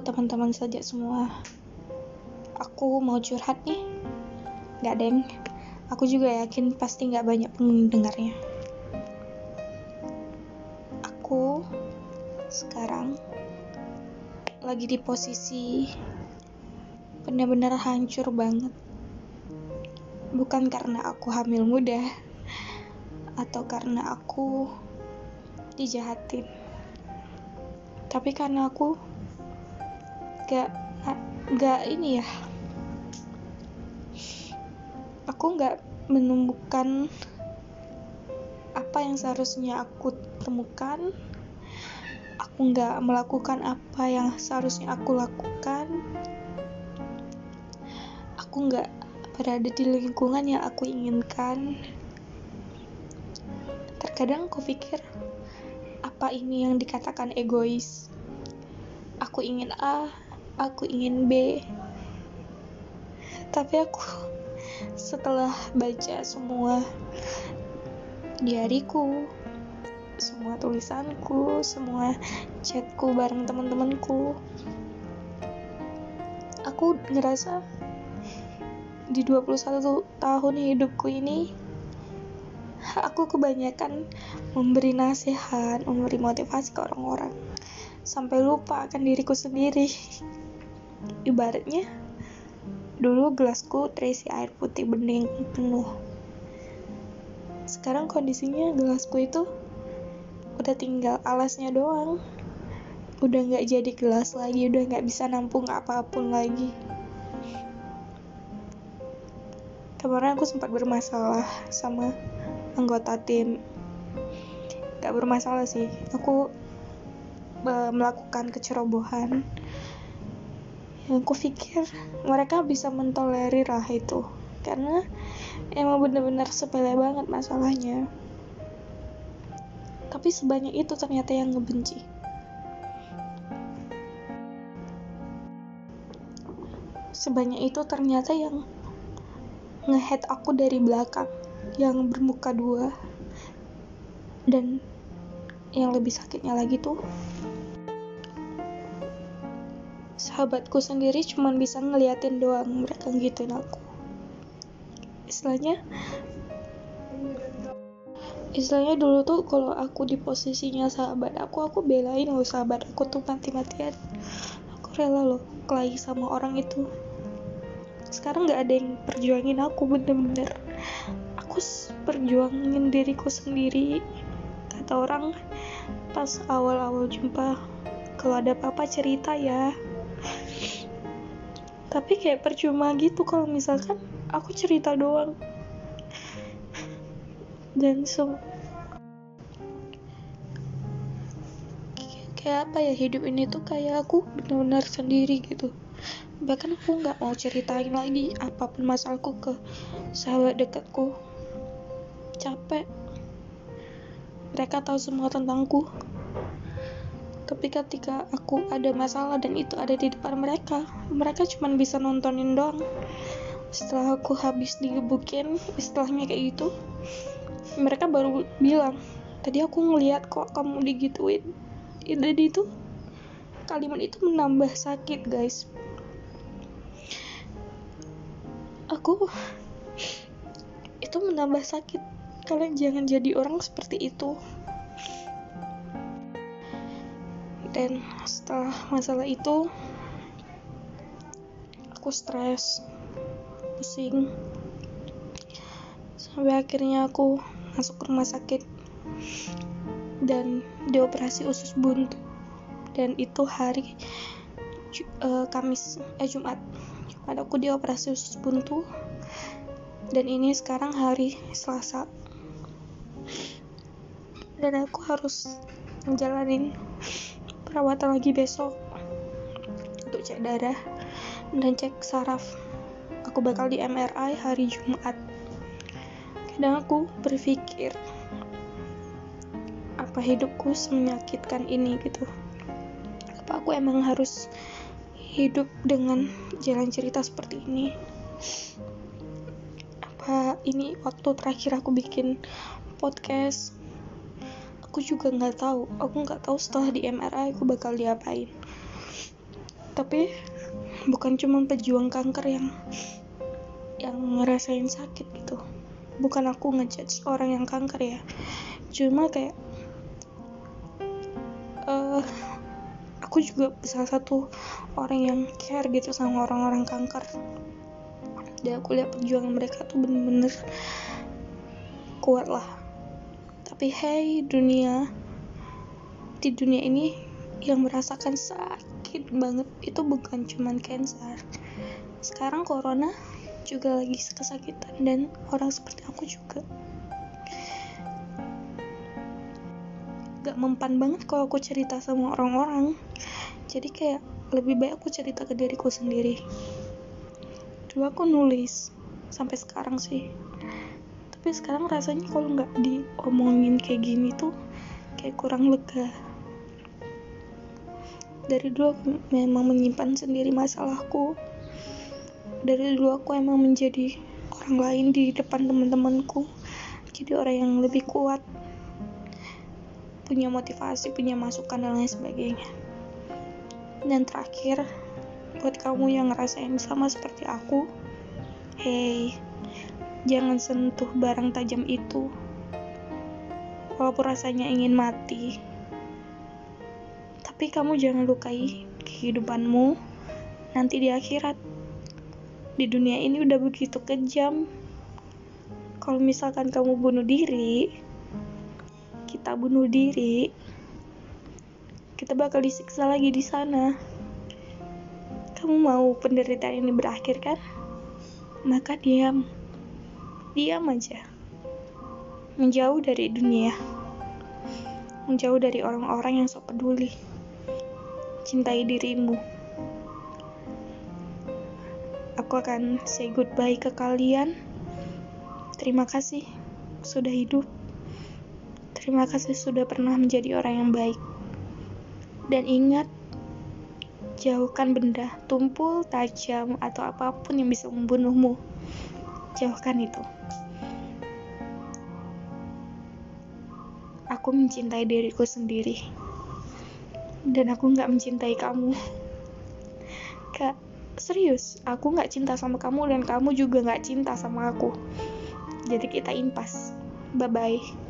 Teman-teman saja semua. Aku mau curhat nih. Gak deng. Aku juga yakin pasti gak banyak pendengarnya. Aku sekarang lagi di posisi benar-benar hancur banget. Bukan karena aku hamil muda Atau karena aku dijahatin Tapi karena aku gak gak ini ya. Aku gak menemukan apa yang seharusnya aku temukan. Aku gak melakukan apa yang seharusnya aku lakukan. Aku gak berada di lingkungan yang aku inginkan. Terkadang aku pikir apa ini yang dikatakan egois? Aku ingin A aku ingin B. Tapi aku setelah baca semua diariku semua tulisanku semua chatku bareng teman-temanku aku ngerasa di 21 tahun hidupku ini aku kebanyakan memberi nasihat memberi motivasi ke orang-orang. Sampai lupa akan diriku sendiri ibaratnya dulu gelasku terisi air putih bening penuh. Sekarang kondisinya gelasku itu udah tinggal alasnya doang. Udah nggak jadi gelas lagi udah nggak bisa nampung apa pun lagi. Kemarin aku sempat bermasalah sama anggota tim. Gak bermasalah sih aku uh, melakukan kecerobohan yang aku pikir mereka bisa mentolerir lah itu. Karena emang bener-bener sepele banget masalahnya. Tapi sebanyak itu ternyata yang ngebenci. Sebanyak itu ternyata yang ngehead aku dari belakang yang bermuka dua. Dan yang lebih sakitnya lagi tuh sahabatku sendiri cuma bisa ngeliatin doang mereka gituin aku. Istilahnya istilahnya dulu tuh kalau aku di posisinya sahabat aku aku belain loh sahabat aku tuh mati-matian. Aku rela loh kelahi sama orang itu. Sekarang nggak ada yang perjuangin aku bener-bener. Aku perjuangin diriku sendiri. Kata orang pas awal-awal jumpa kalau ada papa cerita ya tapi kayak percuma gitu kalau misalkan aku cerita doang. Dan so kayak apa ya hidup ini tuh kayak aku benar-benar sendiri gitu. Bahkan aku nggak mau ceritain lagi apa pun masalahku ke sahabat dekatku. Capek. Mereka tahu semua tentangku tapi ketika aku ada masalah dan itu ada di depan mereka mereka cuma bisa nontonin doang. Setelah aku habis digebukin istilahnya kayak gitu mereka baru bilang tadi aku ngeliat kok kamu digituin. Jadi itu kalimat itu menambah sakit guys. Aku itu menambah sakit. Kalian jangan jadi orang seperti itu dan setelah masalah itu aku stres pusing. Sampai akhirnya aku masuk ke rumah sakit dan dioperasi usus buntu dan itu hari uh, Kamis eh Jumat. Jumat aku dioperasi usus buntu dan ini sekarang hari Selasa. Dan aku harus menjalani perawatan lagi besok. Untuk cek darah dan cek saraf. Aku bakal di MRI hari Jumat. Kadang aku berpikir apa hidupku semenyakitkan ini gitu? Apa aku emang harus hidup dengan jalan cerita seperti ini? Apa ini waktu terakhir aku bikin podcast aku juga nggak tahu. Aku nggak tahu setelah di MRI aku bakal diapain. Tapi bukan cuma pejuang kanker yang yang ngerasain sakit gitu. Bukan aku ngejudge orang yang kanker ya. Cuma kayak uh, aku juga salah satu orang yang care gitu sama orang-orang kanker. Dan aku lihat perjuangan mereka tuh bener-bener kuat lah tapi hey dunia. Di dunia ini yang merasakan sakit banget itu bukan cuman cancer. Sekarang corona juga lagi kesakitan dan orang seperti aku juga. Gak mempan banget kalau aku cerita sama orang-orang. Jadi kayak lebih baik aku cerita ke diriku sendiri. Dulu aku nulis sampai sekarang sih tapi sekarang rasanya kalau nggak diomongin kayak gini tuh kayak kurang lega. Dari dulu aku memang menyimpan sendiri masalahku. Dari dulu aku emang menjadi orang lain di depan teman-temanku. Jadi orang yang lebih kuat punya motivasi punya masukan dan lain sebagainya. Dan terakhir buat kamu yang ngerasain sama seperti aku hey jangan sentuh barang tajam itu walaupun rasanya ingin mati tapi kamu jangan lukai kehidupanmu nanti di akhirat. Di dunia ini udah begitu kejam. Kalau misalkan kamu bunuh diri, kita bunuh diri, kita bakal disiksa lagi di sana. Kamu mau penderitaan ini berakhir kan? Maka diam. Diam aja. Menjauh dari dunia. Menjauh dari orang-orang yang sok peduli cintai dirimu. Aku akan say goodbye ke kalian. Terima kasih sudah hidup. Terima kasih sudah pernah menjadi orang yang baik. Dan ingat, jauhkan benda tumpul, tajam, atau apa pun yang bisa membunuhmu. Jauhkan itu. Aku mencintai diriku sendiri. Dan aku nggak mencintai kamu. Kak serius aku nggak cinta sama kamu dan kamu juga nggak cinta sama aku. Jadi kita impas. Bye bye